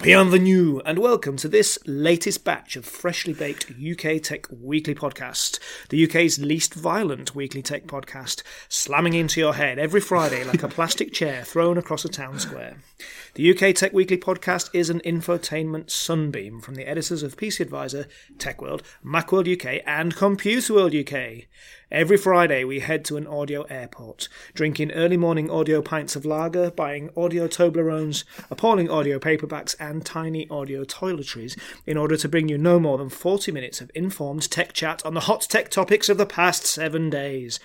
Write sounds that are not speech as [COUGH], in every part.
The and welcome to this latest batch of freshly baked UK Tech Weekly Podcast, the UK's least violent weekly tech podcast, slamming into your head every Friday like a plastic chair thrown across a town square. The UK Tech Weekly Podcast is an infotainment sunbeam from the editors of PC Advisor, TechWorld, Macworld UK, and Computer World UK. Every Friday, we head to an audio airport, drinking early morning audio pints of lager, buying audio Toblerones, appalling audio paperbacks, and tiny audio toiletries in order to bring you no more than 40 minutes of informed tech chat on the hot tech topics of the past seven days.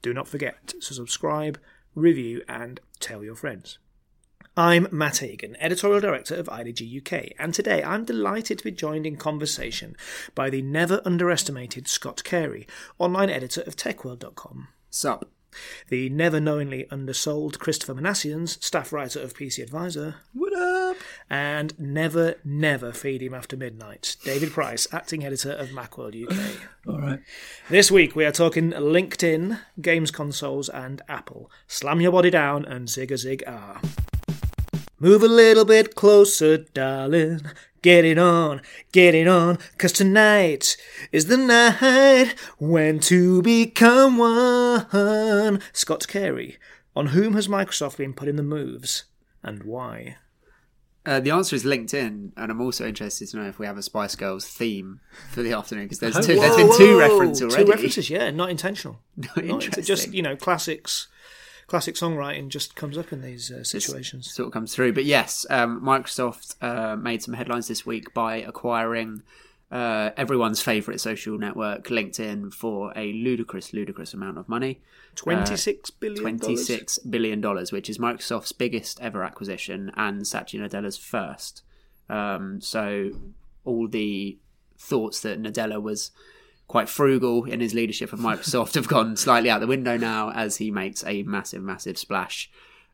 Do not forget to subscribe, review, and tell your friends. I'm Matt Egan, Editorial Director of IDG UK, and today I'm delighted to be joined in conversation by the never underestimated Scott Carey, online editor of TechWorld.com. Sup? The never knowingly undersold Christopher Minasians, staff writer of PC Advisor. What up? And never, never feed him after midnight, David Price, acting editor of Macworld UK. [SIGHS] All right. This week we are talking LinkedIn, games consoles, and Apple. Slam your body down and zig a zig ah. Move a little bit closer, darling. Get it on, get it on, cause tonight is the night when to become one. Scott Carey, on whom has Microsoft been putting the moves and why? Uh, the answer is LinkedIn, and I'm also interested to know if we have a Spice Girls theme for the afternoon because there's, two, there's been two references already. Two references, yeah, not intentional. [LAUGHS] Not Not- interesting. just, you know, classics. Classic songwriting just comes up in these uh, situations. sort of comes through. But yes, um, Microsoft uh, made some headlines this week by acquiring uh, everyone's favorite social network, LinkedIn, for a ludicrous, ludicrous amount of money. Twenty-six billion. dollars? Twenty-six billion dollars, which is Microsoft's biggest ever acquisition and Satya Nadella's first. Um, so all the thoughts that Nadella was quite frugal in his leadership of Microsoft have gone slightly out the window now as he makes a massive, massive splash,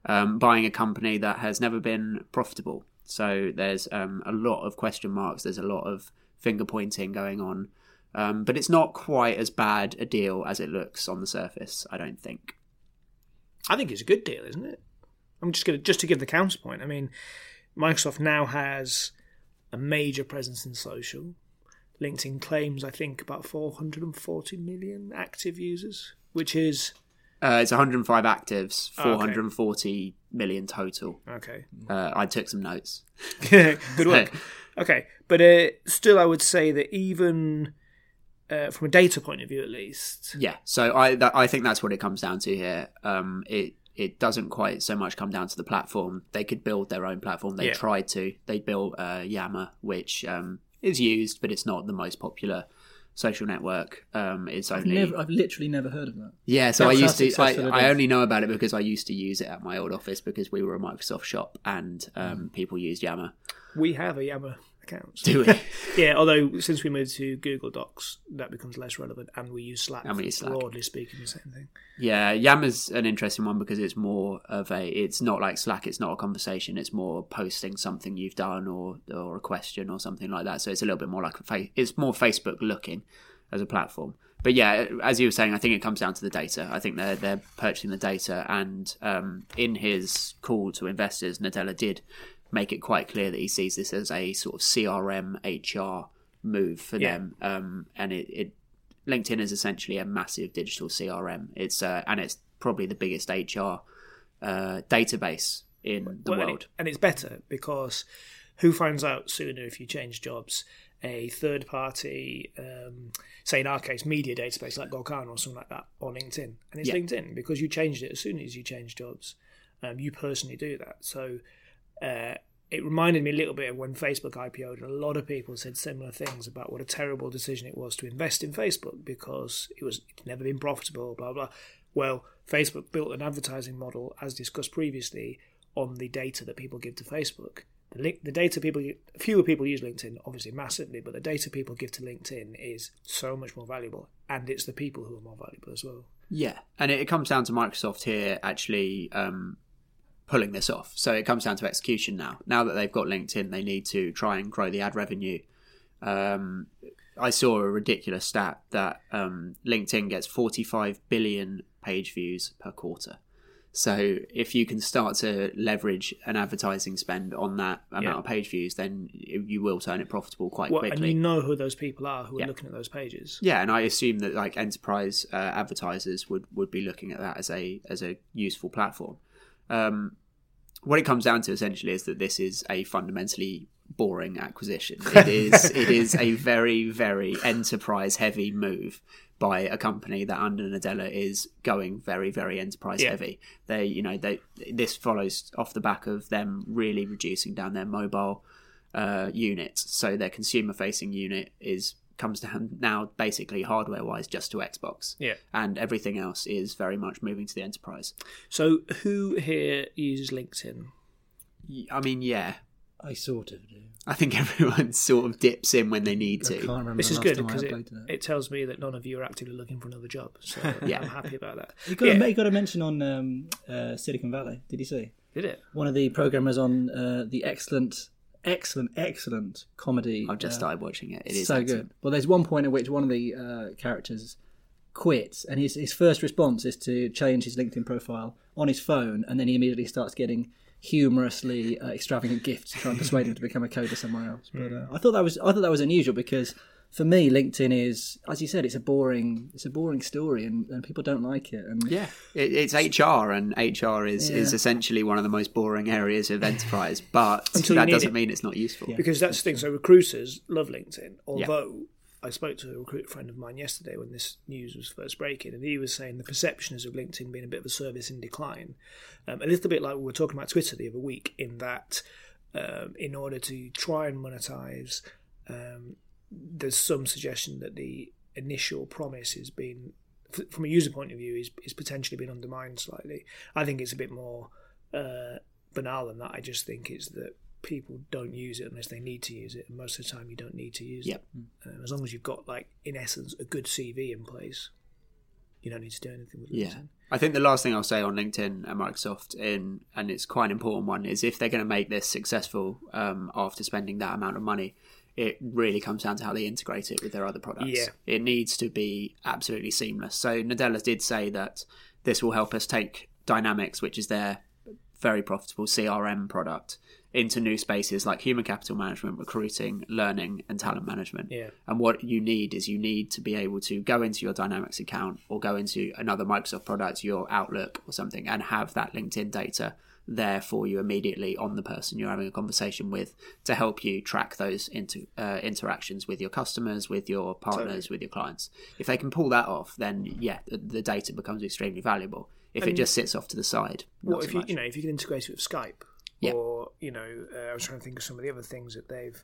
um, buying a company that has never been profitable. So there's um, a lot of question marks. There's a lot of finger pointing going on. Um, but it's not quite as bad a deal as it looks on the surface, I don't think. I think it's a good deal, isn't it? I'm just going to just to give the counterpoint. I mean, Microsoft now has a major presence in social. LinkedIn claims, I think, about 440 million active users, which is Uh, it's 105 actives, Oh, okay. 440 million total. okay. Uh, I took some notes. [LAUGHS] good work. [LAUGHS] Okay, but uh, still, I would say that even uh, from a data point of view, at least, Yeah, so I that, I think that's what it comes down to here. Um, it it doesn't quite so much come down to the platform. They could build their own platform. They Yeah. tried to. They built uh, Yammer, which um, is used, but it's not the most popular social network. Um, it's I've only never, I've literally never heard of that. yeah. So That's I used to. I, it I only know about it because I used to use it at my old office because we were a Microsoft shop and Mm. um, people used Yammer. we have a Yammer accounts. Do we? [LAUGHS] yeah, although since we moved to Google Docs, that becomes less relevant, and we use Slack. And we use Slack. Broadly speaking, the same thing. Yeah, Yammer's an interesting one because it's more of a. It's not like Slack. It's not a conversation. It's more posting something you've done or or a question or something like that. So it's a little bit more like a. Fa- it's more Facebook looking as a platform. But yeah, as you were saying, I think it comes down to the data. I think they're they're purchasing the data, and um, in his call to investors, Nadella did make it quite clear that he sees this as a sort of CRM HR move for Yeah. them, um, and it, it LinkedIn is essentially a massive digital CRM. It's uh, and it's probably the biggest HR uh, database in the Well, and, world. it- and it's better because who finds out sooner if you change jobs? A third party, um, say in our case, media database like Gorkana or something like that, or LinkedIn. And it's Yeah. LinkedIn because you changed it as soon as you change jobs. Um, you personally do that. So uh, it reminded me a little bit of when Facebook IPO'd, and a lot of people said similar things about what a terrible decision it was to invest in Facebook because it was never been profitable, blah blah. Well, Facebook built an advertising model, as discussed previously, on the data that people give to Facebook. The, link, the data people, fewer people use LinkedIn, obviously massively, but the data people give to LinkedIn is so much more valuable, and it's the people who are more valuable as well. Yeah, and it, it comes down to Microsoft here actually um, pulling this off. So it comes down to execution now. Now that they've got LinkedIn, they need to try and grow the ad revenue. Um, I saw a ridiculous stat that um, LinkedIn gets 45 billion page views per quarter. So if you can start to leverage an advertising spend on that amount Yeah. of page views, then you will turn it profitable quite Well, and you know who those people are who are looking at those pages. Yeah, and I assume that like enterprise uh, advertisers would, would be looking at that as a as a useful platform. Um, what it comes down to essentially is that this is a fundamentally boring acquisition. It is it is a very very enterprise heavy move by a company that under Nadella is going very very enterprise Yeah. heavy. They you know they this follows off the back of them really reducing down their mobile uh, unit. So their consumer facing unit is comes down now basically hardware wise just to Xbox. Yeah. And everything else is very much moving to the enterprise. So, who here uses LinkedIn? I mean, yeah. I sort of do. I think [LAUGHS] everyone sort of dips in when they need I to. can't remember This the is last good because it, it. it tells me that none of you are actively looking for another job. So [LAUGHS] Yeah. I'm happy about that. You got, Yeah. to, you got to mention on um, uh, Silicon Valley. Did you see Did it? one of the programmers on uh, the excellent, excellent, excellent comedy? I've just uh, started watching it. It is so excellent. good. Well, there's one point at which one of the uh, characters quits, and his his first response is to change his LinkedIn profile on his phone, and then he immediately starts getting humorously uh, extravagant gifts to try and persuade him to become a coder somewhere else. But uh, I thought that was I thought that was unusual because for me, LinkedIn is, as you said, it's a boring it's a boring story, and, and people don't like it. And Yeah, it, it's HR, and HR is, is essentially one of the most boring areas of enterprise. But [LAUGHS] Until that doesn't it. mean it's not useful. Because that's the thing. So recruiters love LinkedIn. Although I spoke to a recruit friend of mine yesterday when this news was first breaking, and he was saying the perception is of LinkedIn being a bit of a service in decline. Um, a little bit like we were talking about Twitter the other week, in that um, in order to try and monetize, um, there's some suggestion that the initial promise has been, f- from a user point of view, is, is potentially been undermined slightly. I think it's a bit more uh, banal than that. I just think it's that people don't use it unless they need to use it, and most of the time you don't need to use Yep. it. Um, as long as you've got, like, in essence, a good CV in place, you don't need to do anything with Yeah. LinkedIn. I think the last thing I'll say on LinkedIn and Microsoft, in and it's quite an important one, is if they're going to make this successful um, after spending that amount of money, it really comes down to how they integrate it with their other products. Yeah. It needs to be absolutely seamless. So Nadella did say that this will help us take Dynamics, which is their very profitable CRM product, into new spaces like human capital management, recruiting, learning, and talent management. Yeah. And what you need is you need to be able to go into your Dynamics account or go into another Microsoft product, your Outlook or something, and have that LinkedIn data there for you immediately on the person you're having a conversation with to help you track those into uh, interactions with your customers, with your partners, with your clients. If they can pull that off, then yeah, the, the data becomes extremely valuable. If it just sits off to the side, What so if you, much. you know, if you can integrate it with Skype, Yeah. or you know, uh, I was trying to think of some of the other things that they've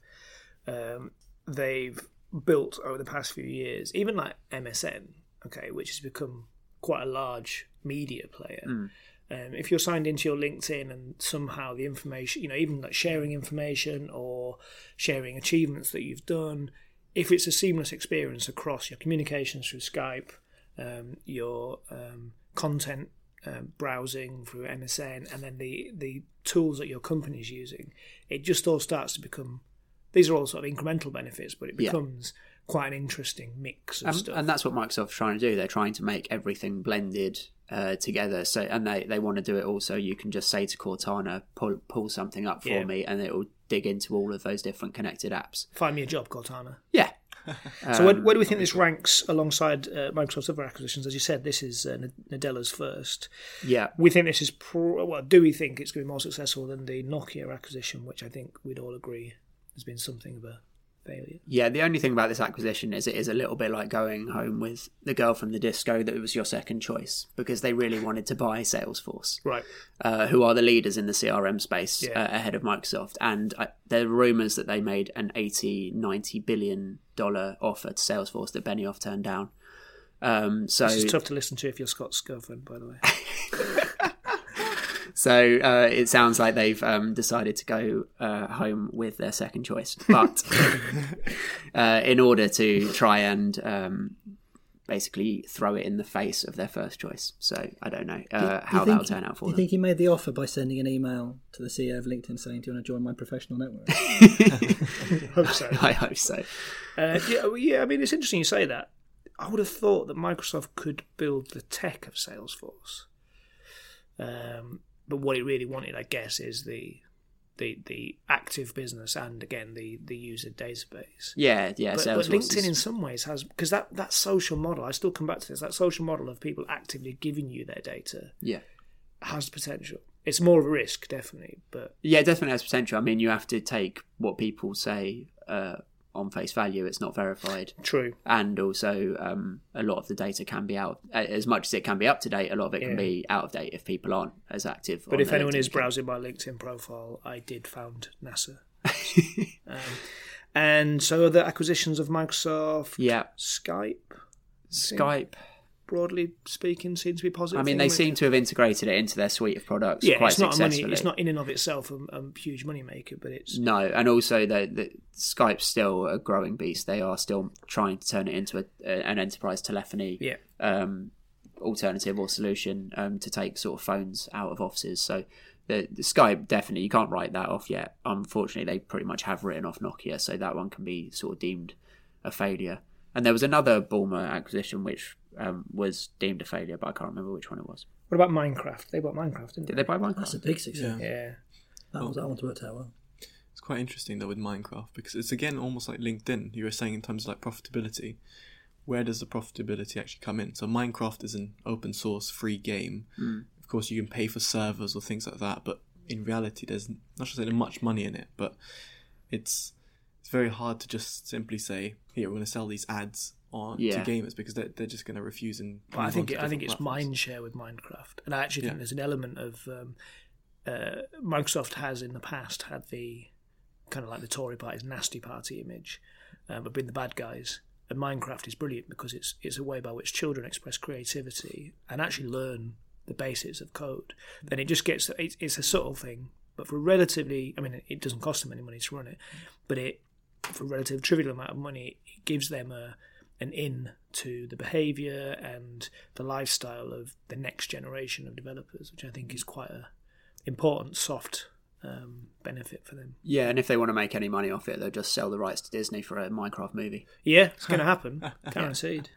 um, they've built over the past few years, even like MSN, okay, which has become quite a large media player. Mm. Um, if you're signed into your LinkedIn and somehow the information, you know, even like sharing information or sharing achievements that you've done, if it's a seamless experience across your communications through Skype, um, your um, content um, browsing through MSN, and then the the tools that your company's using, it just all starts to become. These are all sort of incremental benefits, but it Yeah. becomes quite an interesting mix of stuff. and that's what Microsoft's trying to do. They're trying to make everything blended uh, together. So, and they, they want to do it also. You can just say to Cortana, pull pull something up for Yeah. me, and it will dig into all of those different connected apps. Find me a job, Cortana. Yeah. [LAUGHS] So where, where do we think this ranks alongside uh, Microsoft's other acquisitions? As you said, this is uh, Nadella's first. Yeah. We think this is pro- well. Do we think it's going to be more successful than the Nokia acquisition, which I think we'd all agree has been something of a failure? Yeah, the only thing about this acquisition is it is a little bit like going home with the girl from the disco that was your second choice because they really wanted to buy Salesforce, Right. uh, who are the leaders in the CRM space Yeah. uh, ahead of Microsoft. And uh, there are rumours that they made an 80, 90 billion dollar offer to Salesforce that Benioff turned down. Um, so, This is tough to listen to if you're Scott's girlfriend, by the way. [LAUGHS] [LAUGHS] so uh, it sounds like they've um, decided to go uh, home with their second choice, but [LAUGHS] uh, in order to try and um, basically throw it in the face of their first choice. So I don't know uh, how that'll turn out for Do you them. think he made the offer by sending an email to the CEO of LinkedIn saying, "Do you want to join my professional network?" [LAUGHS] [LAUGHS] Hope so. I hope so. Uh, yeah, well, yeah. I mean, it's interesting you say that. I would have thought that Microsoft could build the tech of Salesforce, um, but what it really wanted, I guess, is the the the active business and again the the user database. Yeah, yeah. But, but LinkedIn, in some ways, has because that that social model. I still come back to this. That social model of people actively giving you their data yeah. has potential. It's more of a risk, definitely, but Yeah, definitely has potential. I mean, you have to take what people say uh, on face value. It's not verified. true. and also um, a lot of the data can be out as much as it can be up to date. A lot of it Yeah. can be out of date if people aren't as active. But if anyone LinkedIn is browsing my LinkedIn profile, I did found NASA. [LAUGHS] um, and so other acquisitions of Microsoft, yeah, Skype, Skype. Broadly speaking, seem to be positive. I mean, they seem to have integrated it into their suite of products Yeah, quite it's not a money. It's not in and of itself a, a huge money maker, but it's No, and also the, the Skype's still a growing beast. They are still trying to turn it into a, a, an enterprise telephony yeah. um, alternative or solution um, to take sort of phones out of offices. So the, the Skype definitely you can't write that off yet. Unfortunately, they pretty much have written off Nokia, so that one can be sort of deemed a failure. And there was another Ballmer acquisition which um, was deemed a failure, but I can't remember which one it was. What about Minecraft? They bought Minecraft, didn't Did they? they buy Minecraft? That's a big success. Yeah. Yeah. That was that one's worked out well. It's quite interesting though with Minecraft because it's again almost like LinkedIn. You were saying in terms of like profitability, where does the profitability actually come in? So Minecraft is an open source free game. Of course, you can pay for servers or things like that, but in reality, there's not necessarily much money in it. But it's it's very hard to just simply say, "Here, we're going to sell these ads on Yeah. to gamers," because they're, they're just going to refuse and. But I think on I think different it's platforms. mind share with Minecraft, and I actually think Yeah. there's an element of um, uh, Microsoft has in the past had the kind of like the Tory Party's nasty party image, uh, but being the bad guys. And Minecraft is brilliant because it's it's a way by which children express creativity and actually learn the basics of code. Then it just gets it's, it's a subtle thing, but for relatively, I mean, it doesn't cost them any money to run it, but it for a relative trivial amount of money, it gives them a an in to the behaviour and the lifestyle of the next generation of developers, which I think is quite a important soft um, benefit for them. Yeah, and if they want to make any money off it, they'll just sell the rights to Disney for a Minecraft movie. Yeah, it's going [LAUGHS] to happen, guaranteed.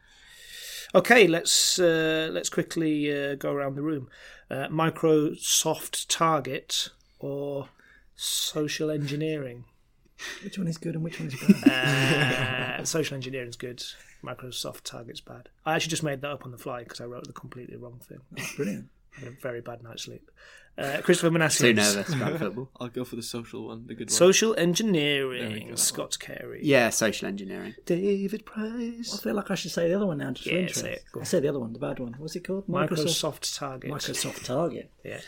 Okay, let's uh, let's quickly uh, go around the room. Uh, Microsoft Target or social engineering? Which one is good and which one is bad? [LAUGHS] Uh, social engineering is good. Microsoft Target's bad. I actually just made that up on the fly because I wrote the completely wrong thing. Brilliant. I had a very bad night's sleep. Uh, Christopher Manasseh. Too nervous about football. [LAUGHS] I'll go for the social one, the good one. Social engineering. Scott Carey. Yeah, social engineering. David Price. I feel like I should say the other one now, just for Yeah, interest. say it. Go on. I say the other one, the bad one. What's it called? Microsoft Target. Microsoft Target. Yeah.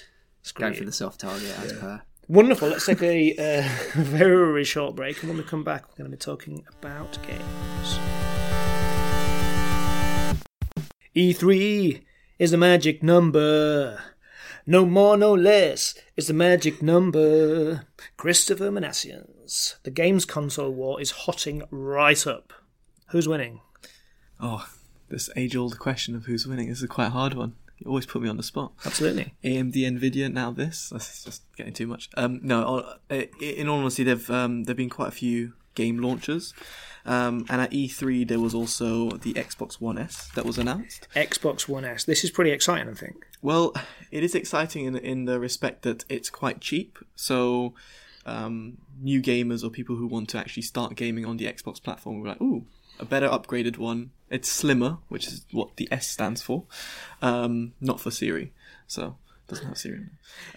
It's Go great. for the soft target as per. Wonderful. Let's take a uh, [LAUGHS] very short break, and when we come back, we're going to be talking about games. E3 is a magic number. No more, no less is the magic number. Christopher Minasians. The games console war is hotting right up. Who's winning? Oh, this age-old question of who's winning this is a quite hard one. You always put me on the spot. Absolutely. AMD, Nvidia, now this. [LAUGHS] That's just getting too much. Um, no, uh, in all honesty, they've um, there've been quite a few game launches, um, and at E3 there was also the Xbox One S that was announced. Xbox One S. This is pretty exciting, I think. Well, [LAUGHS] it is exciting in in the respect that it's quite cheap. So, um, new gamers or people who want to actually start gaming on the Xbox platform were like, "Ooh, a better upgraded one. It's slimmer, which is what the S stands for, um, not for Siri. So doesn't have Siri.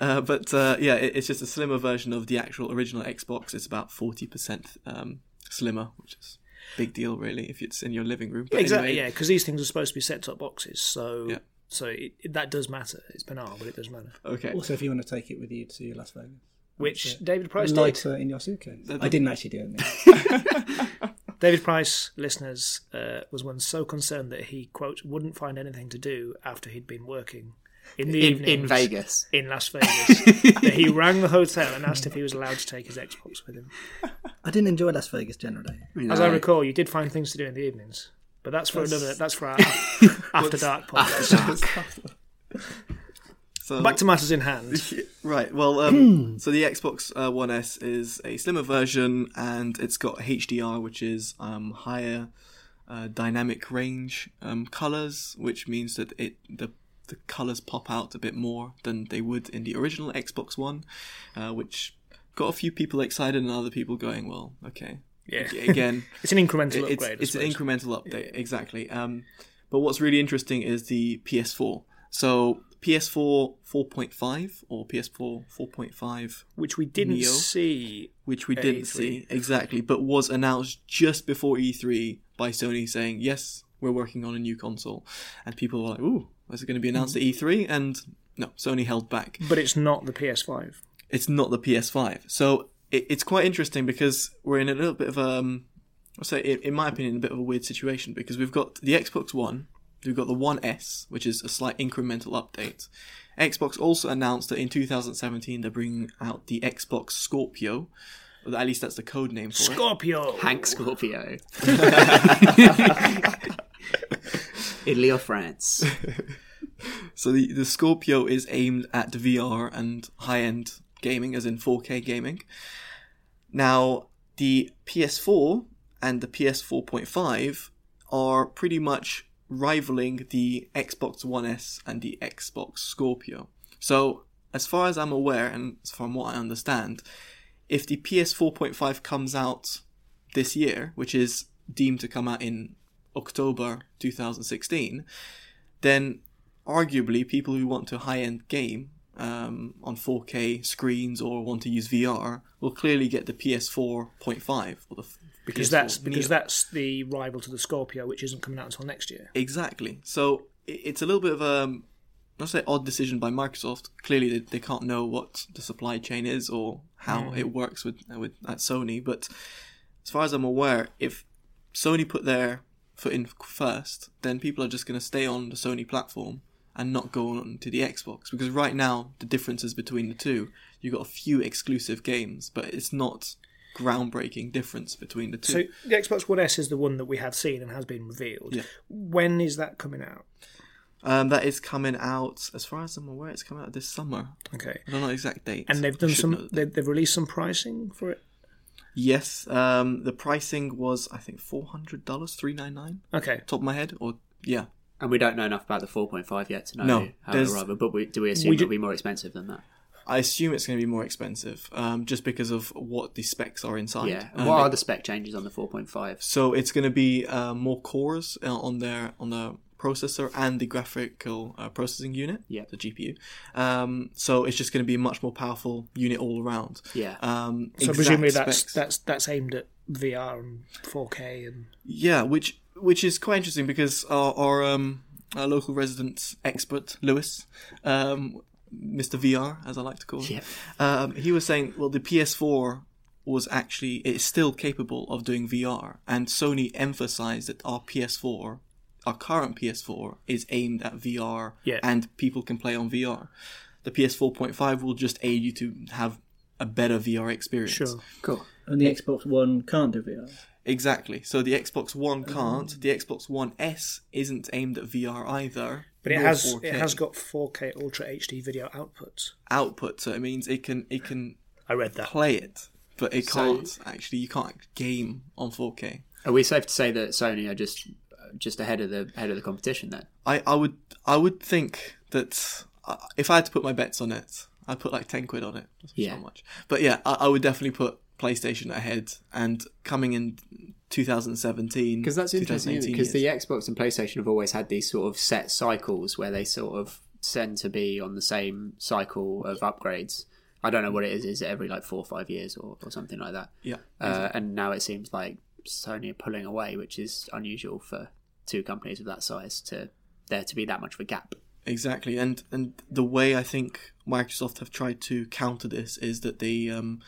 Uh, but uh, yeah, it, it's just a slimmer version of the actual original Xbox. It's about forty percent um, slimmer, which is a big deal really if it's in your living room. But exactly, anyway, yeah, because these things are supposed to be set top boxes, so Yeah. so it, it- that does matter. It's banal, but it does matter. Okay. Also, if you want to take it with you to Las Vegas. Which David Price did. Lighter in your suitcase. I didn't actually do it. [LAUGHS] David Price, listeners, uh, was once so concerned that he quote wouldn't find anything to do after he'd been working in the In, evenings in Vegas. in Las Vegas. [LAUGHS] that he rang the hotel and asked if he was allowed to take his Xbox with him. I didn't enjoy Las Vegas generally. As I recall, you did find things to do in the evenings, but that's for another. That's for our [LAUGHS] after dark After podcast. [LAUGHS] So Back to matters in hand. [LAUGHS] Right. Well, um, so the Xbox uh, One S is a slimmer version, and it's got HDR, which is um, higher uh, dynamic range um, colors, which means that it the the colors pop out a bit more than they would in the original Xbox One, uh, which got a few people excited and other people going, "Well, okay." Yeah. Again, [LAUGHS] It's an incremental upgrade. It's an incremental update, exactly. Um, but what's really interesting is the PS4. So PS4 4.5 or PS4 4.5, which we didn't Neo. see. which we didn't E3. see exactly, but was announced just before E3 by Sony saying, "Yes, we're working on a new console," and people were like, "Ooh, is it going to be announced at E3?" And no, Sony held back. But it's not the PS5. It's not the PS5, so it, it's quite interesting because we're in a little bit of um, I'll say, in, in my opinion, a bit of a weird situation because we've got the Xbox One, we've got the One S, which is a slight incremental update. Xbox also announced that in 2017 they're bringing out the Xbox Scorpio. Or at least that's the code name for it. Scorpio. Hank Scorpio. [LAUGHS] Italy or France. [LAUGHS] So the, the Scorpio is aimed at VR and high end gaming, as in 4K gaming. Now, the PS4 and the PS4.5 are pretty much rivaling the Xbox One S and the Xbox Scorpio. So, as far as I'm aware, and from what I understand, if the PS4.5 comes out this year, which is deemed to come out in October 2016, then arguably people who want to high end game um, on 4K screens or want to use VR will clearly get the PS4.5 or the because PS4 that's because Neo. that's the rival to the Scorpio, which isn't coming out until next year. exactly. So it's a little bit of a not say odd decision by Microsoft. Clearly, they, they can't know what the supply chain is or how it works with with at Sony. But as far as I'm aware, if Sony put their foot in first, then people are just going to stay on the Sony platform and not go on to the Xbox because right now the differences between the two, you've got a few exclusive games, but it's not groundbreaking difference between the two. So the Xbox One S is the one that we have seen and has been revealed. Yeah. When is that coming out? um, that is coming out, as far as I'm aware, it's coming out this summer. Okay. I don't know the exact date. And they've done some. that. They've, they've released some pricing for it. Yes, um, the pricing was I think four hundred dollars, three nine nine, Okay. top of my head, or yeah, And we don't know enough about the 4.5 yet to know No, how it'll arrive. But we, do we assume We it'll ju- be more expensive than that? I assume it's going to be more expensive, um, just because of what the specs are inside. Yeah. And Um, what are the spec changes on the 4.5? So it's going to be uh, more cores uh, on their on the processor and the graphical uh, processing unit, Yeah. the GPU. Um, so it's just going to be a much more powerful unit all around. Yeah. Um, So presumably that's specs- that's that's aimed at VR and 4K and Yeah, which which is quite interesting because our, our um our local resident expert Lewis, um, Mr. VR as I like to call him, Yeah. um, he was saying, well, the PS4 was actually it's still capable of doing VR, and Sony emphasized that our PS4, our current PS4, is aimed at VR, Yeah. and people can play on VR. The PS4.5 will just aid you to have a better VR experience. Sure. Cool. And the Xbox One can't do VR. Exactly. So the Xbox One can't. The Xbox One S isn't aimed at VR either. But it has 4K. it has got 4K Ultra HD video outputs. output, so it means it can it can I read that. play it, but it So- can't actually. You can't game on 4K. Are we safe to say that Sony are just just ahead of the ahead of the competition then? I, I would I would think that uh, if I had to put my bets on it, I'd put like ten quid on it. That's Yeah. not much. But yeah, I, I would definitely put PlayStation ahead. And coming in 2017, Because that's interesting because the. Xbox and PlayStation have always had these sort of set cycles where they sort of tend to be on the same cycle of upgrades. I don't know what it is. Is it every like four or five years or, or something like that? yeah Uh, and now it seems like Sony are pulling away, which is unusual for two companies of that size to there to be that much of a gap. Exactly, and and the way I think Microsoft have tried to counter this is that they um,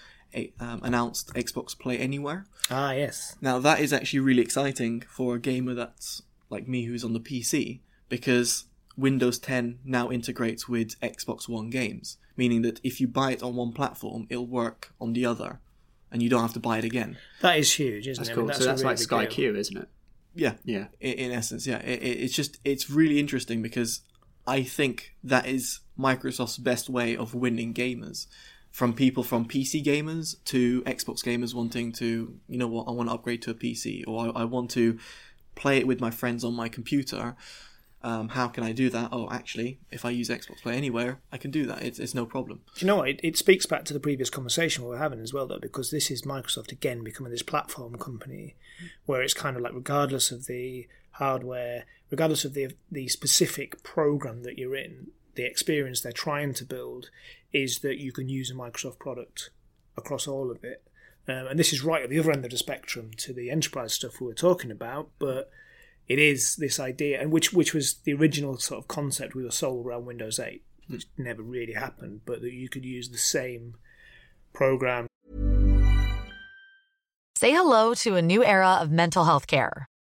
um, announced Xbox Play Anywhere. Ah, yes. Now that is actually really exciting for a gamer that's like me who's on the PC because Windows 10 now integrates with Xbox One games, meaning that if you buy it on one platform, it'll work on the other, and you don't have to buy it again. That is huge, isn't That's it? I cool. mean, so that's really like Sky deal. Q, isn't it? Yeah, Yeah. in, in essence, yeah. It, it, it's just it's really interesting because I think that is Microsoft's best way of winning gamers. From people from PC gamers to Xbox gamers wanting to, you know what, I want to upgrade to a PC or I, I want to play it with my friends on my computer. Um, how can I do that? Oh, actually, if I use Xbox Play Anywhere, I can do that. It's, it's no problem. You know what? It, it speaks back to the previous conversation we were having as well, though, because this is Microsoft again becoming this platform company where it's kind of like, regardless of the hardware, regardless of the the specific program that you're in, the experience they're trying to build is that you can use a Microsoft product across all of it. Um, and this is right at the other end of the spectrum to the enterprise stuff we were talking about, but it is this idea, and which which was the original sort of concept we were sold around Windows 8, which never really happened, but that you could use the same program Say hello to a new era of mental health care.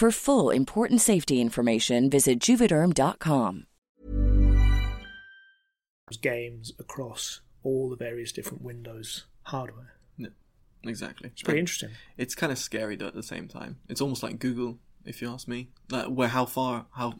For full important safety information, visit juvederm.com. games across all the various different Windows hardware. No. exactly. It's pretty And interesting. It's kind of scary though at the same time. It's almost like Google, if you ask me. Like where how far how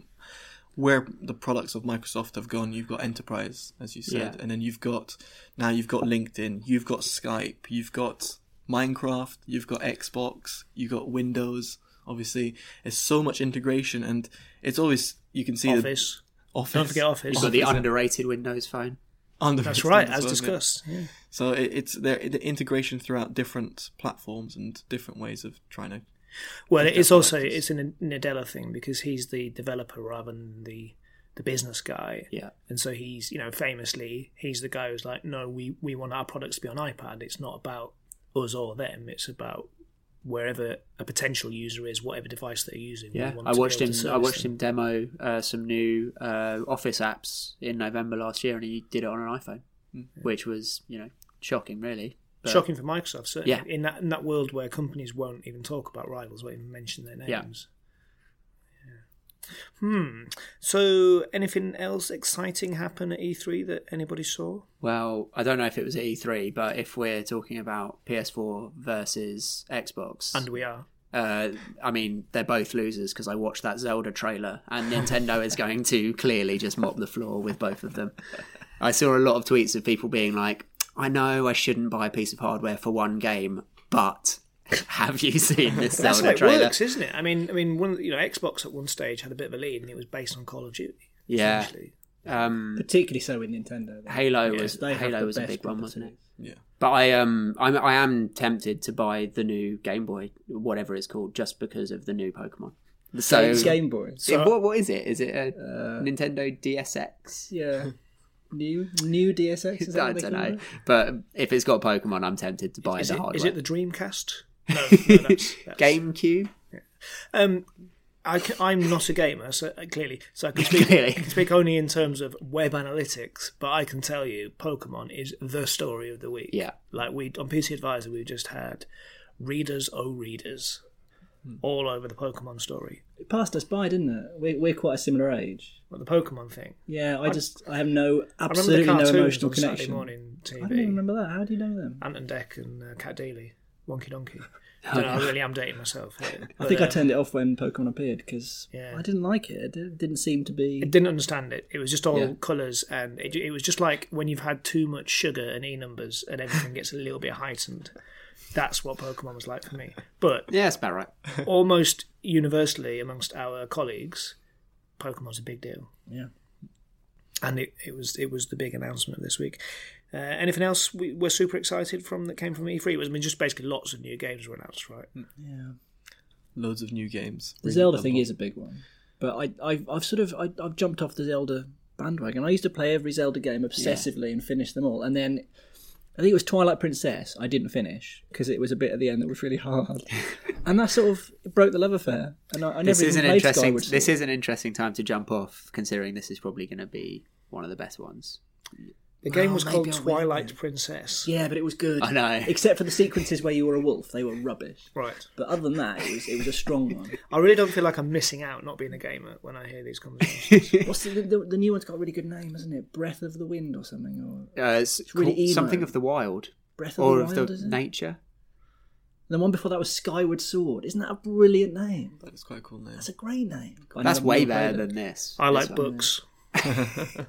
where the products of Microsoft have gone. You've got enterprise, as you said, Yeah. and then you've got now you've got LinkedIn, you've got Skype, you've got Minecraft, you've got Xbox, you've got Windows. Obviously, there's so much integration, and it's always you can see the Office. Office. Don't forget Office. You've got the underrated Windows Phone. Under- That's right, as as well, isn't it? discussed. Yeah. So it, it's there the integration throughout different platforms and different ways of trying to. Well, it's also it's a Nadella thing because he's the developer rather than the the business guy. Yeah. And so he's, you know, famously, he's the guy who's like, no, we, we want our products to be on iPad. It's not about us or them. It's about wherever a potential user is, whatever device they're using. Yeah, I watched him. I watched them. him demo uh, some new uh, Office apps in November last year, and he did it on an iPhone, which was you know shocking, really. But- Shocking for Microsoft, certainly. Yeah. In that in that world where companies won't even talk about rivals, won't even mention their names. Yeah. Hmm. So, anything else exciting happen at E3 that anybody saw? Well, I don't know if it was at E3, but if we're talking about PS4 versus Xbox, And we are. uh, I mean, they're both losers because I watched that Zelda trailer, and [LAUGHS] Nintendo is going to clearly just mop the floor with both of them. I saw a lot of tweets of people being like, "I know I shouldn't buy a piece of hardware for one game, but [LAUGHS] have you seen this That's Zelda how it trailer?" works, isn't it? I mean, I mean, one you know, Xbox at one stage had a bit of a lead, and it was based on Call of Duty. Yeah. Um, Particularly so with Nintendo. though. Halo Yes, was they Halo was a best big one, properties. wasn't it? Yeah. But I um I'm, I am tempted to buy the new Game Boy, whatever it's called, just because of the new Pokemon. So It's Game Boy. Yeah, what what is it? Is it a Uh, Nintendo DSX? Yeah. New new DSX. Is that [LAUGHS] I don't know, it? but if it's got Pokemon, I'm tempted to buy Is the it, hardware. is it the Dreamcast? No, no that's, [LAUGHS] that's, GameCube? Um, I am not a gamer, so uh, clearly, so I can [LAUGHS] speak. Clearly. I can speak only in terms of web analytics. But I can tell you, Pokemon is the story of the week. Yeah. like we on PC Advisor, we just had readers, oh readers, Hmm. all over the Pokemon story. It passed us by, didn't it? We're, we're quite a similar age. Well, the Pokemon thing. Yeah, I just I have no I absolutely remember no the cartoons emotional on Saturday connection. morning TV. I don't even remember that. How do you know them? Ant and Dec and uh, Cat Deeley, Wonky Donkey. [LAUGHS] I, know, I really am dating myself here. I think I uh, turned it off when Pokemon appeared because Yeah. I didn't like it. It didn't seem to be. I didn't understand it. It was just all Yeah. colours, and it, it was just like when you've had too much sugar and e numbers, and everything gets a little bit heightened. That's what Pokemon was like for me. But Yeah, that's about right. [LAUGHS] almost universally amongst our colleagues, Pokemon's a big deal, Yeah. and it, it was it was the big announcement of this week. Uh, anything else we were super excited from that came from E3? It was I mean just basically lots of new games were announced, right? Yeah. Loads of new games. The Really Zelda thing them. is a big one, but I, I've, I've sort of, I, I've jumped off the Zelda bandwagon. I used to play every Zelda game obsessively and finish them all, and then I think it was Twilight Princess. I didn't finish because it was a bit at the end that was really hard, [LAUGHS] and that sort of broke the love affair. And I, I This is an interesting. Skyward This Sword. is an interesting time to jump off, considering this is probably going to be one of the best ones. The game Well, was called Twilight then. Princess. Yeah, but it was good. I know. Except for the sequences where you were a wolf, they were rubbish. Right. But other than that, it was it was a strong one. I really don't feel like I'm missing out not being a gamer when I hear these conversations. [LAUGHS] What's the, the, the new one's got a really good name, hasn't it? Breath of the Wind or something, or Uh, it's really called emo. something of the wild, Breath of or the of Wild, the is it? nature. The one before that was Skyward Sword. Isn't that a brilliant name? That's quite a cool name. That's a great name. I That's way better than this. I like This one. books. [LAUGHS]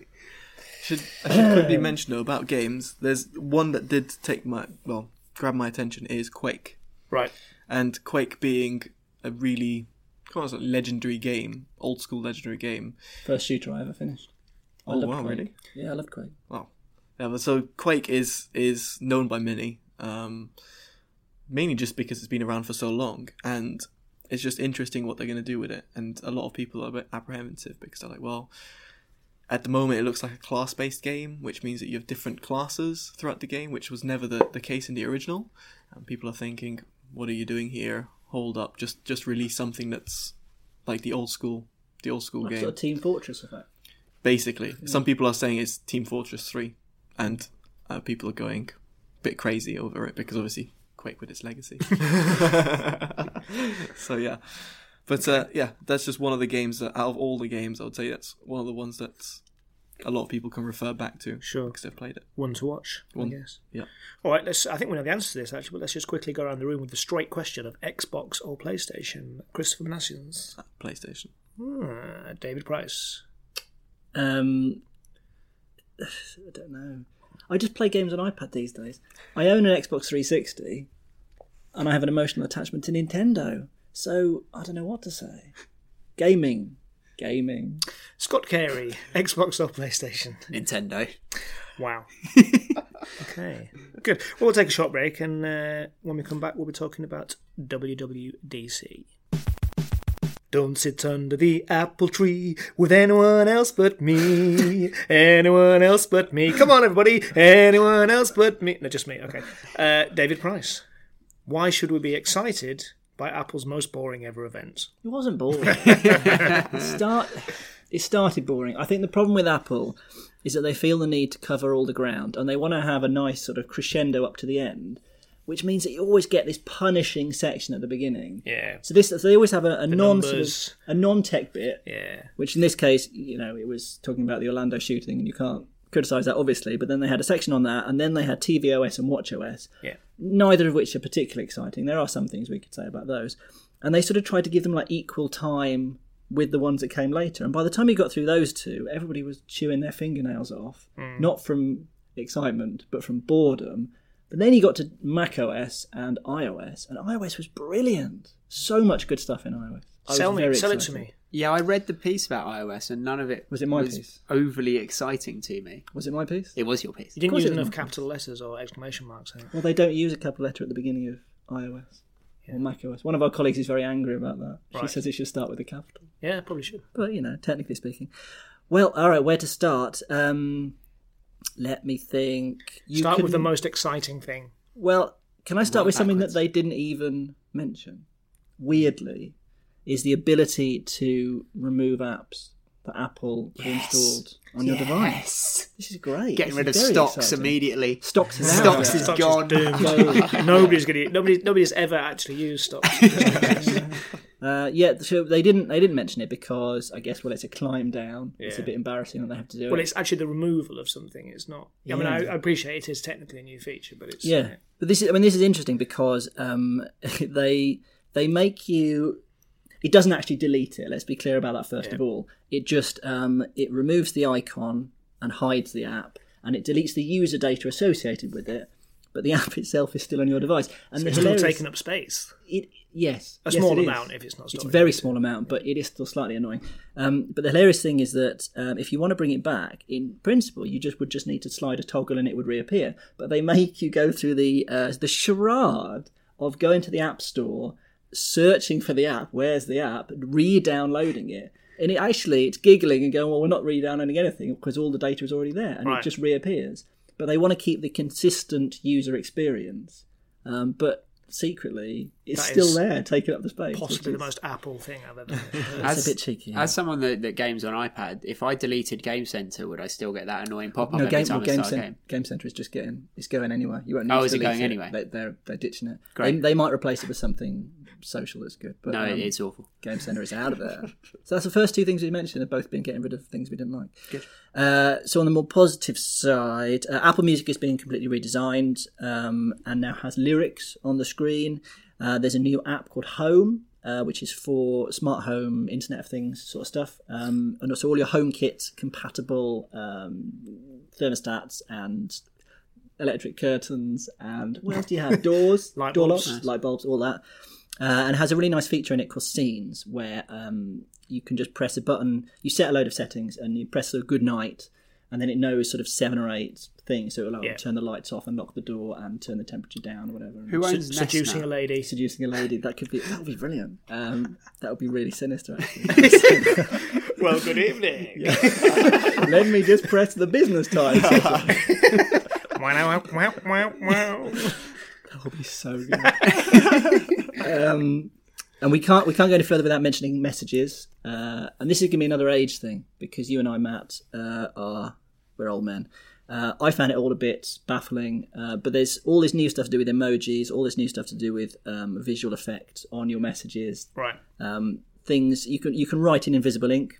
Should I should quickly mention though about games. There's one that did take my well grab my attention is Quake, Right. and Quake being a really kind of legendary game, old school legendary game. First shooter I ever finished. I Oh, loved wow, Quake. really? Yeah, I loved Quake. Wow. Yeah, so Quake is is known by many, um, mainly just because it's been around for so long, and it's just interesting what they're going to do with it. And a lot of people are a bit apprehensive because they're like, well, at the moment it looks like a class based game, which means that you have different classes throughout the game, which was never the, the case in the original. And people are thinking, what are you doing here? Hold up, just just release something that's like the old school, the old school Like game. sort of Team Fortress effect. Basically, some people are saying it's Team Fortress 3, and uh, people are going a bit crazy over it because obviously Quake with its legacy. [LAUGHS] [LAUGHS] so yeah, but uh, yeah, that's just one of the games that out of all the games, I would say that's one of the ones that's a lot of people can refer back to. Sure. because they've played it. One to watch, One. I guess. Yeah. All right, let's. I think we know the answer to this actually, but let's just quickly go around the room with the straight question of Xbox or PlayStation. Christopher Minasians, PlayStation. Hmm, David Price. Um, [SIGHS] I don't know. I just play games on iPad these days. I own an Xbox 360, and I have an emotional attachment to Nintendo. So I don't know what to say. Gaming, gaming. Scott Carey, Xbox or PlayStation. Nintendo. Wow. [LAUGHS] okay, good. Well, we'll take a short break, and uh, when we come back, we'll be talking about WWDC. Don't sit under the apple tree with anyone else but me. [LAUGHS] anyone else but me. Come on, everybody. Anyone else but me. No, just me. Okay. Uh, David Price. Why should we be excited by Apple's most boring ever event? It wasn't boring. [LAUGHS] it, start, it started boring. I think the problem with Apple is that they feel the need to cover all the ground and they want to have a nice sort of crescendo up to the end, which means that you always get this punishing section at the beginning. Yeah. So this, so they always have a, a non sort of, a non-tech bit, Yeah. which in this case, you know, it was talking about the Orlando shooting, and you can't criticize that obviously. But then they had a section on that, and then they had tvOS and watchOS Yeah. neither of which are particularly exciting. There are some things we could say about those. And they sort of tried to give them like equal time with the ones that came later. And by the time you got through those two, everybody was chewing their fingernails off, hmm. not from excitement, but from boredom. But then you got to Mac OS and iOS, and iOS was brilliant. So much good stuff in iOS. I Sell me. Sell it to me. Yeah, I read the piece about iOS, and none of it Was it my piece? overly exciting to me. Was it my piece? It was your piece. You didn't course use it enough my capital letters or exclamation marks. eh? Well, they don't use a capital letter at the beginning of iOS or Mac OS. One of our colleagues is very angry about that. She Right. says it should start with a capital. Yeah, probably should. but you know, technically speaking. Well, all right, where to start? Um, let me think. You Start can- with the most exciting thing. Well, can I start Work with something backwards. that they didn't even mention? Weirdly, is the ability to remove apps that Apple Yes. installed on your device. Yes. This is great. Getting This rid of stocks exciting. immediately. Stocks is out Stocks there. is Stocks gone. doomed. [LAUGHS] nobody's gonna. Nobody. Nobody's ever actually used stocks. [LAUGHS] Uh, yeah, so they didn't they didn't mention it because I guess well it's a climb down. It's a bit embarrassing that they have to do well, it. it's actually the removal of something. It's not. I mean, I, I appreciate it is technically a new feature, but it's Yeah, but this is I mean this is interesting because um, [LAUGHS] they they make you. It doesn't actually delete it. Let's be clear about that first of all. It just um, it removes the icon and hides the app, and it deletes the user data associated with it. But the [LAUGHS] app itself is still on your device, and the it's still taking up space. It yes, A yes, small it is. amount if it's not It's a very small amount, but it is still slightly annoying. Um, but the hilarious thing is that um, if you want to bring it back, in principle, you just would just need to slide a toggle and it would reappear. But they [LAUGHS] make you go through the uh, the charade of going to the app store, searching for the app. Where's the app? Re-downloading it. And it actually, it's giggling and going, well, we're not re-downloading anything because all the data is already there, and Right. it just reappears. But they want to keep the consistent user experience. Um, but secretly, it's That still there, taking up the space. Possibly which the most Apple thing I've ever heard. [LAUGHS] It's a bit cheeky. As someone that, that games on iPad, if I deleted Game Center, would I still get that annoying pop up no, every game, time well, I game, start a game? game Center is just getting it's going anywhere. You won't need Oh, to is it delete going anyway? They, they're they're ditching it. Great. They, they might replace it with something social that's good. But No, um, it's awful. Game Center is out of there. [LAUGHS] so that's the first two things we mentioned. Have both been getting rid of things we didn't like. Good. Uh, so on the more positive side, uh, Apple Music has been completely redesigned um, and now has lyrics on the screen. Uh, there's a new app called Home. Uh, which is for smart home, Internet of Things sort of stuff, um, and also all your HomeKit compatible um, thermostats and electric curtains and what else do you have? [LAUGHS] Doors, Light door bulbs. locks, light bulbs, all that. Uh, and has a really nice feature in it called Scenes, where um, you can just press a button. You set a load of settings, and you press a good night, and then it knows sort of seven or eight things. So it'll like, Yeah. turn the lights off and lock the door and turn the temperature down or whatever. Who Se- owns Nest seducing now? a lady. Seducing a lady that could be that would be brilliant. Um, that would be really sinister. Actually. [LAUGHS] Well, good evening. [LAUGHS] Let me just press the business time. [LAUGHS] setting. Wow, wow, wow, wow. That would be so good. um, and we can't we can't go any further without mentioning messages. Uh, and this is going to be another age thing because you and I, Matt, uh, are we're old men. Uh, I found it all a bit baffling, uh, but there's all this new stuff to do with emojis, all this new stuff to do with um, visual effect on your messages, Right. um, things you can you can write in invisible ink,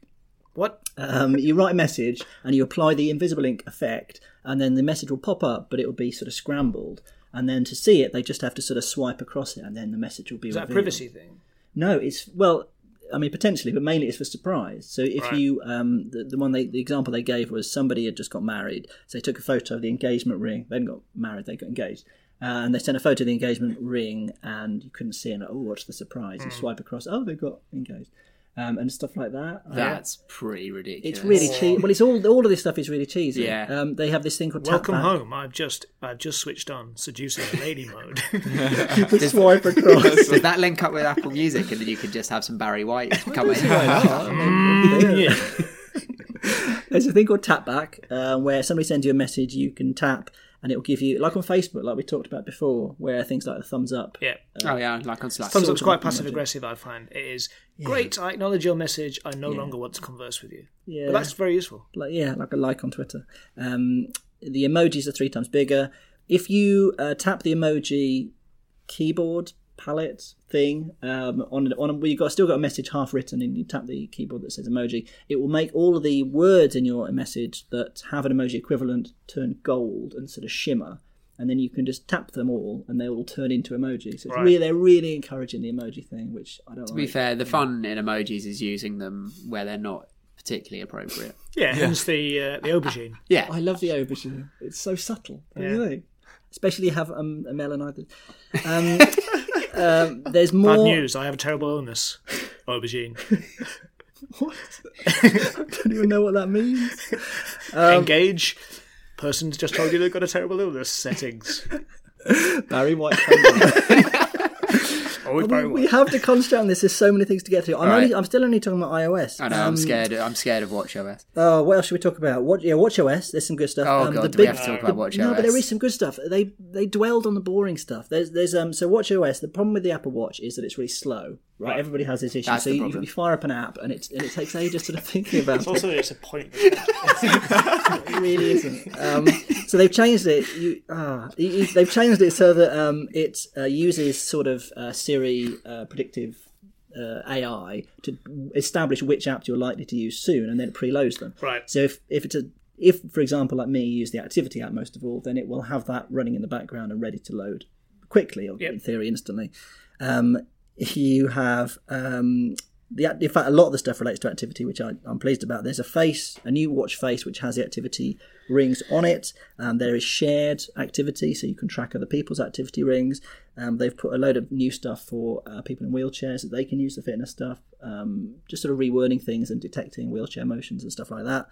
What? Um, you write a message and you apply the invisible ink effect, and then the message will pop up, but it will be sort of scrambled. And then to see it, they just have to sort of swipe across it, and then the message will be. Is that a revealed. privacy thing? No, it's well, I mean potentially, but mainly it's for surprise. So if Right. you, um, the, the one they, the example they gave was somebody had just got married, so they took a photo of the engagement ring. They got married; they got engaged, uh, and they sent a photo of the engagement ring, and you couldn't see it. And, oh, what's the surprise? You swipe across. Oh, they got engaged, um, and stuff like that. That's pretty ridiculous. It's really cheap. Well, it's all all of this stuff is really cheesy. Yeah. Um, they have this thing called Welcome tap home. I've just I've just switched on seducing a lady mode. [LAUGHS] [LAUGHS] You can swipe across. Does that link up with Apple Music, and then you can just have some Barry White come in? [LAUGHS] Yeah. There's a thing called tap back, uh, where somebody sends you a message, you can tap, and it will give you, like on Facebook, like we talked about before, where things like the thumbs up. yeah. Oh yeah, like on Slack. Thumbs sort up's quite passive aggressive. I find it is great. I acknowledge your message. I no longer want to converse with you. Yeah. But that's very useful. like yeah, like a like on Twitter. Um, the emojis are three times bigger. If you uh, tap the emoji keyboard palette thing um, on on well, you've got still got a message half written, and you tap the keyboard that says emoji, it will make all of the words in your message that have an emoji equivalent turn gold and sort of shimmer. And then you can just tap them all, and they will turn into emojis. So it's Right. really, they're really encouraging the emoji thing, which I don't. To be fair, the fun in emojis is using them where they're not particularly appropriate. [LAUGHS] Yeah, hence the uh, the aubergine. [LAUGHS] Yeah, I love the aubergine. It's so subtle. don't Yeah. you? Especially have um, a melon either. Um, [LAUGHS] um, there's more. Bad news. I have a terrible illness. Aubergine. [LAUGHS] What? I [LAUGHS] don't even know what that means. Um, Engage. Person's just told you they've got a terrible illness. Settings. [LAUGHS] Barry White. Very we have to concentrate on this. There's so many things to get through. I'm, Right. only, I'm still only talking about iOS. I know. Um, I'm scared. I'm scared of WatchOS. Oh, what else should we talk about? What, yeah, WatchOS. There's some good stuff. Oh Um, god, the do we big- have to talk about WatchOS? No, but there is some good stuff. They they dwelled on the boring stuff. There's there's um so WatchOS. The problem with the Apple Watch is that it's really slow. Right, everybody has this issue. That's so the you, problem. you fire up an app and it and it takes ages sort [LAUGHS] of thinking about it. Also, it's a point. [LAUGHS] It really isn't. Um, so they've changed it. You, ah, you- you- they've changed it so that um, it uh, uses sort of uh, Siri uh, predictive uh, AI to establish which apps you're likely to use soon, and then it preloads them. Right. So if if it's a if, for example, like me, you use the activity app most of all, then it will have that running in the background and ready to load quickly, or Yep. in theory, instantly. Um, you have um, the in fact a lot of the stuff relates to activity, which I, I'm pleased about. There's a face, a new watch face, which has the activity rings on it. Um, there is shared activity, so you can track other people's activity rings. Um, they've put a load of new stuff for uh, people in wheelchairs that they can use the fitness stuff. Um, just sort of rewording things and detecting wheelchair motions and stuff like that.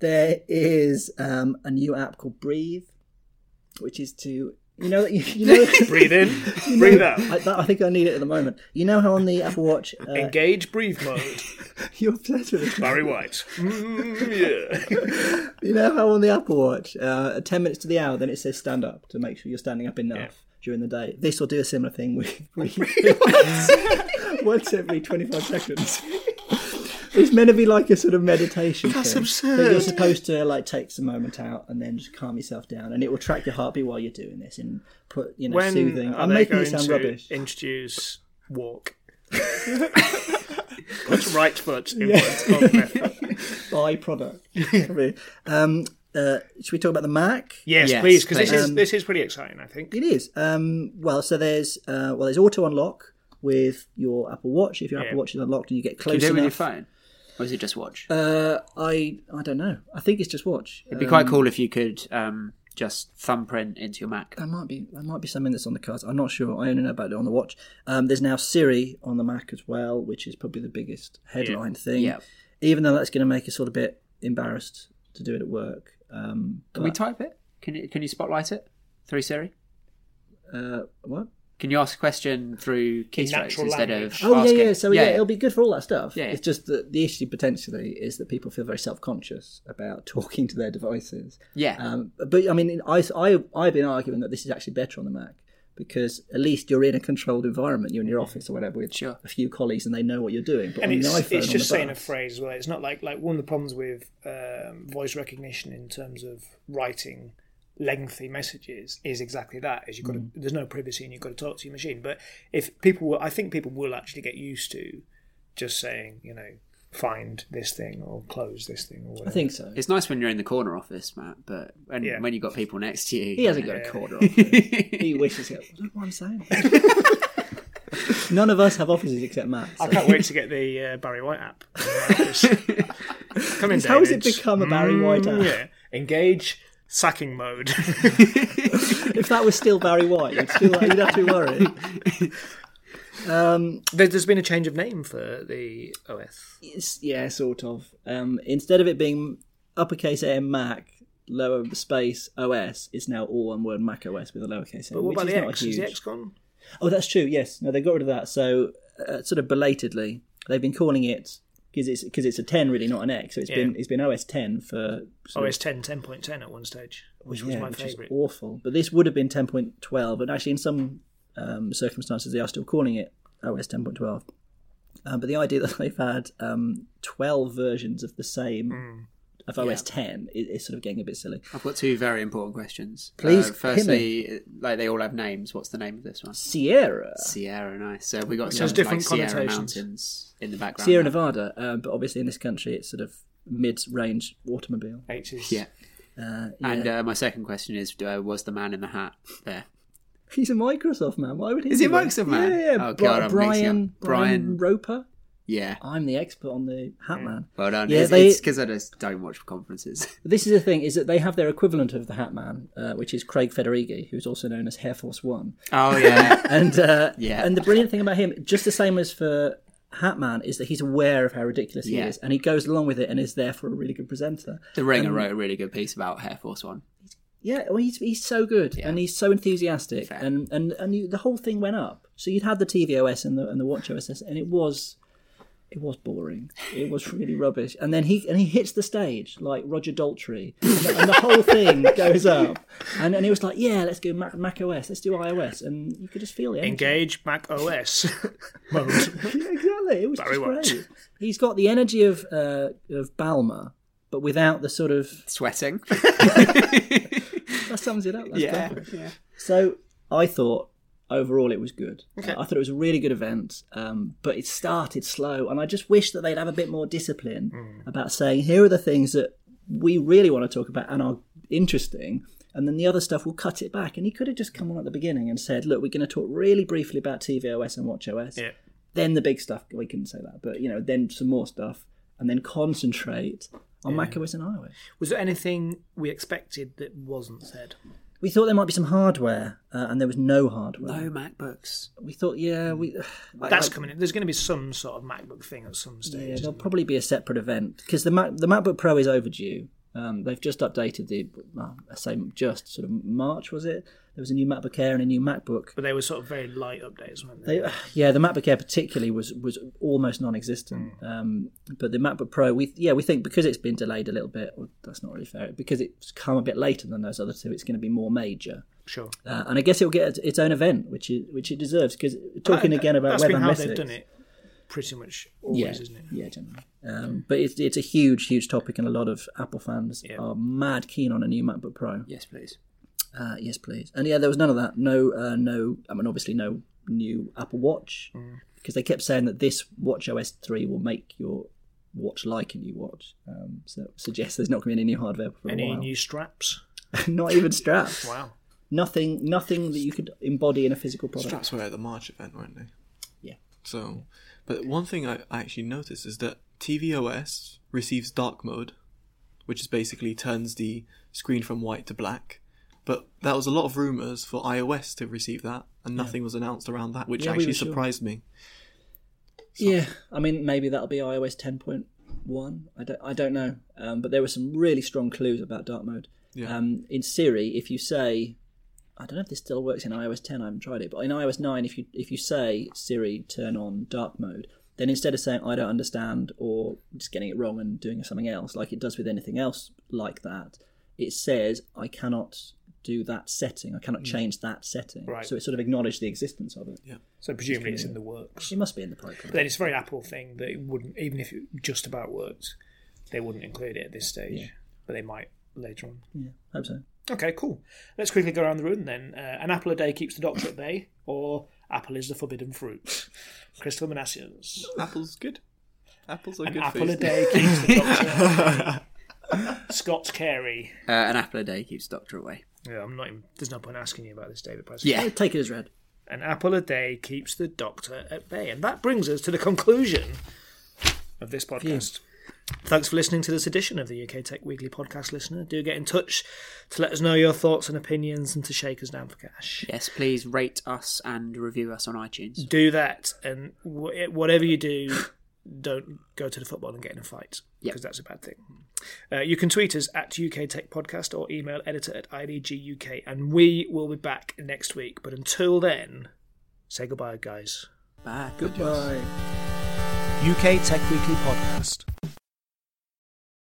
There is um, a new app called Breathe, which is to you know you, you know [LAUGHS] breathe in, [LAUGHS] you know- breathe out. I, I think I need it at the moment. You know how on the Apple Watch uh, Engage breathe mode. [LAUGHS] you're obsessed with it. Barry White. Mm, yeah. You know how on the Apple Watch, uh, 10 minutes to the hour, then it says stand up to make sure you're standing up enough during the day. This will do a similar thing with once, once every 25 seconds. It's meant to be like a sort of meditation. That's thing. absurd. That you're supposed to like take some moment out and then just calm yourself down, and it will track your heartbeat while you're doing this and put you know When soothing. are I'm they making going it sound to rubbish. introduce walk? [LAUGHS] Put right foot in front of left foot. byproduct. Probably. um, uh, should we talk about the Mac? Yes, Yes, please, because this is Um, this is pretty exciting. I think. It is. Um, well, so there's uh, well, there's auto unlock with your Apple Watch. If your Yeah. Apple Watch is unlocked and you get Can you close do it with your phone, or is it just watch? Uh, I I don't know. I think it's just watch. It'd be Um, quite cool if you could um, just thumbprint into your Mac. That might be that might be something that's on the cards. I'm not sure. I only know about it on the watch. Um, there's now Siri on the Mac as well, which is probably the biggest headline thing. Yeah. Even though that's going to make us sort of a bit embarrassed to do it at work. Um, Can we type it? Can you can you spotlight it through Siri? uh, what? Can you ask a question through keystrokes natural instead language. of Oh asking? yeah, yeah. So yeah, it'll be good for all that stuff. Yeah, yeah. It's just that the issue potentially is that people feel very self-conscious about [LAUGHS] talking to their devices. Yeah. Um, but I mean, I, I I've been arguing that this is actually better on the Mac because at least you're in a controlled environment. You're in your office or whatever with Sure. a few colleagues and they know what you're doing. But and on it's, the iPhone, it's on just the saying a phrase as well. It's not like like one of the problems with um, voice recognition in terms of writing lengthy messages is exactly that. Is you've got Mm. to, there's no privacy and you've got to talk to your machine. But if people, will, I think people will actually get used to just saying, you know, find this thing or close this thing or whatever. I think so. It's nice when you're in the corner office, Matt, but when, Yeah. when you've got people next to you. He hasn't got a Yeah. corner [LAUGHS] office. he wishes he had. I don't know what I'm saying. [LAUGHS] None of us have offices except Matt. So. I can't wait to [LAUGHS] get the uh, Barry White app. Come in, How has it become a Barry White app? Mm, Yeah. Engage sacking mode. [LAUGHS] if that was still Barry White, you'd still you'd have to be worried. Um, There- There's been a change of name for the OS. yeah, sort of. Um, instead of it being uppercase M Mac, lower space OS, it's now all one word Mac OS with a lowercase a. But what about the X? a Is the X gone? Oh, that's true. Yes, no, they got rid of that. So, uh, sort of belatedly, they've been calling it because it's because it's a ten really, not an X. So it's Yeah. been it's been OS ten for sort of- OS 10, 10.10 at one stage, which was my which favourite. is awful. But this would have been ten point twelve, and actually in some um, circumstances they are still calling it OS ten point twelve. Um, but the idea that [LAUGHS] they've had um, twelve versions of the same Hmm. Of OS ten is, is sort of getting a bit silly. I've got two very important questions. Please, Uh, firstly, like they all have names. What's the name of this one? Sierra, Sierra, nice. So we got Which some has different like Sierra connotations. Mountains in the background. Sierra there. Nevada, um, but obviously in this country it's sort of mid-range automobile. H is Yeah. Uh, And uh, my second question is: uh, Was the man in the hat there? He's a Microsoft man. Why would he? Is he a? Microsoft man? Yeah, yeah. Oh, Bri- God, I'm Brian. Brian Bryan- Roper. Yeah. I'm the expert on the Hat Man. Well done. Yeah, it's because I just don't watch conferences. [LAUGHS] This is the thing: is that they have their equivalent of the Hat Man, uh, which is Craig Federighi, who's also known as Hair Force One. oh yeah. [LAUGHS] And uh, Yeah. and the brilliant thing about him, just the same as for Hat Man, is that he's aware of how ridiculous he is, and he goes along with it, and is therefore a really good presenter. The Ringer wrote a really good piece about Hair Force One. Yeah, well, he's he's so good, Yeah. and he's so enthusiastic, Fair. and and and you, the whole thing went up. So you'd had the TVOS and the and the WatchOS, and it was. It was boring. It was really rubbish. And then he and he hits the stage like Roger Daltrey, and the, and the whole thing [LAUGHS] goes up. And and he was like, "Yeah, let's go Mac, Mac OS, let's do iOS," and you could just feel the energy. Engage Mac OS [LAUGHS] mode. Yeah, exactly. It was Barry just White. great. He's got the energy of uh, of Ballmer, but without the sort of Sweating. [LAUGHS] that sums it up. That's yeah. perfect. yeah. So I thought overall it was good. Uh, I thought it was a really good event, um, but it started slow, and I just wish that they'd have a bit more discipline Hmm. about saying here are the things that we really want to talk about and are interesting. And then the other stuff will cut it back. And he could have just come on at the beginning and said, "Look, we're going to talk really briefly about tvOS and WatchOS. Yeah. Then the big stuff. We couldn't say that, but you know, then some more stuff, and then concentrate on macOS and iOS. Was there anything we expected that wasn't said? We thought there might be some hardware, uh, and there was no hardware. No MacBooks. We thought, yeah, we. [SIGHS] That's coming in. There's going to be some sort of MacBook thing at some stage. Yeah, stage. there'll probably be a separate event because the Mac, the MacBook Pro is overdue. Um, they've just updated the, well, I say just sort of March was it? There was a new MacBook Air and a new MacBook. but they were sort of very light updates, weren't they? They, yeah, the MacBook Air particularly was was almost non-existent. Um, but the MacBook Pro, we yeah, we think because it's been delayed a little bit. Well, that's not really fair because it's come a bit later than those other two. It's going to be more major. Sure. Uh, and I guess it'll get its own event, which it which it deserves. Because talking That- again about that's web been and how they've done it, pretty much always, yeah, isn't it? yeah, generally. Um, but it's it's a huge, huge topic, and a lot of Apple fans Yeah. are mad keen on a new MacBook Pro. Yes, please. Uh, yes, please. And yeah, there was none of that. No, uh, no. I mean, obviously, no new Apple Watch Mm. because they kept saying that this Watch OS three will make your watch like a new watch. Um, so it suggests there's not going to be any new hardware for Any a while. new straps? [LAUGHS] not even straps. [LAUGHS] Wow. Nothing. Nothing that you could embody in a physical product. Straps were at the March event, weren't they? Yeah. So, but one thing I, I actually noticed is that tvOS receives dark mode, which is basically turns the screen from white to black. But that was a lot of rumors for iOS to receive that, and nothing was announced around that, which Yeah, we actually were sure. surprised me. Yeah, I mean maybe that'll be iOS ten point one. I don't, I don't know. Um, but there were some really strong clues about dark mode. Yeah. Um, in Siri, if you say, I don't know if this still works in iOS ten. I haven't tried it, but in iOS nine, if you if you say Siri turn on dark mode, then instead of saying I don't understand or just getting it wrong and doing something else like it does with anything else like that, it says I cannot do that setting. I cannot change that setting. Right. So it sort of acknowledged the existence of it. Yeah. So presumably it's in the works. It must be in the program. But then it's a very Apple thing that it wouldn't, even if it just about worked, they wouldn't include it at this stage. Yeah. But they might later on. Yeah, hope so. Okay, cool. Let's quickly go around the room then. Uh, an apple a day keeps the doctor at bay, or apple is the forbidden fruit. Crystal Minasians. Apple's good. Apples are An good apple for you. a day keeps the doctor away. [LAUGHS] Scott's Carey. Uh, an apple a day keeps the doctor away. Yeah, I'm not. Even, there's no point asking you about this, David Price. Yeah. Take it as read. An apple a day keeps the doctor at bay, and that brings us to the conclusion of this podcast. Thanks for listening to this edition of the UK Tech Weekly podcast, listener. Do get in touch to let us know your thoughts and opinions and to shake us down for cash. Yes, please rate us and review us on iTunes. Do that, and wh- whatever you do, don't go to the football and get in a fight Yep. because that's a bad thing. Uh, you can tweet us at UK Tech Podcast or email editor at IDGUK, and we will be back next week. But until then, say goodbye, guys. Bye. Goodbye. UK Tech Weekly Podcast.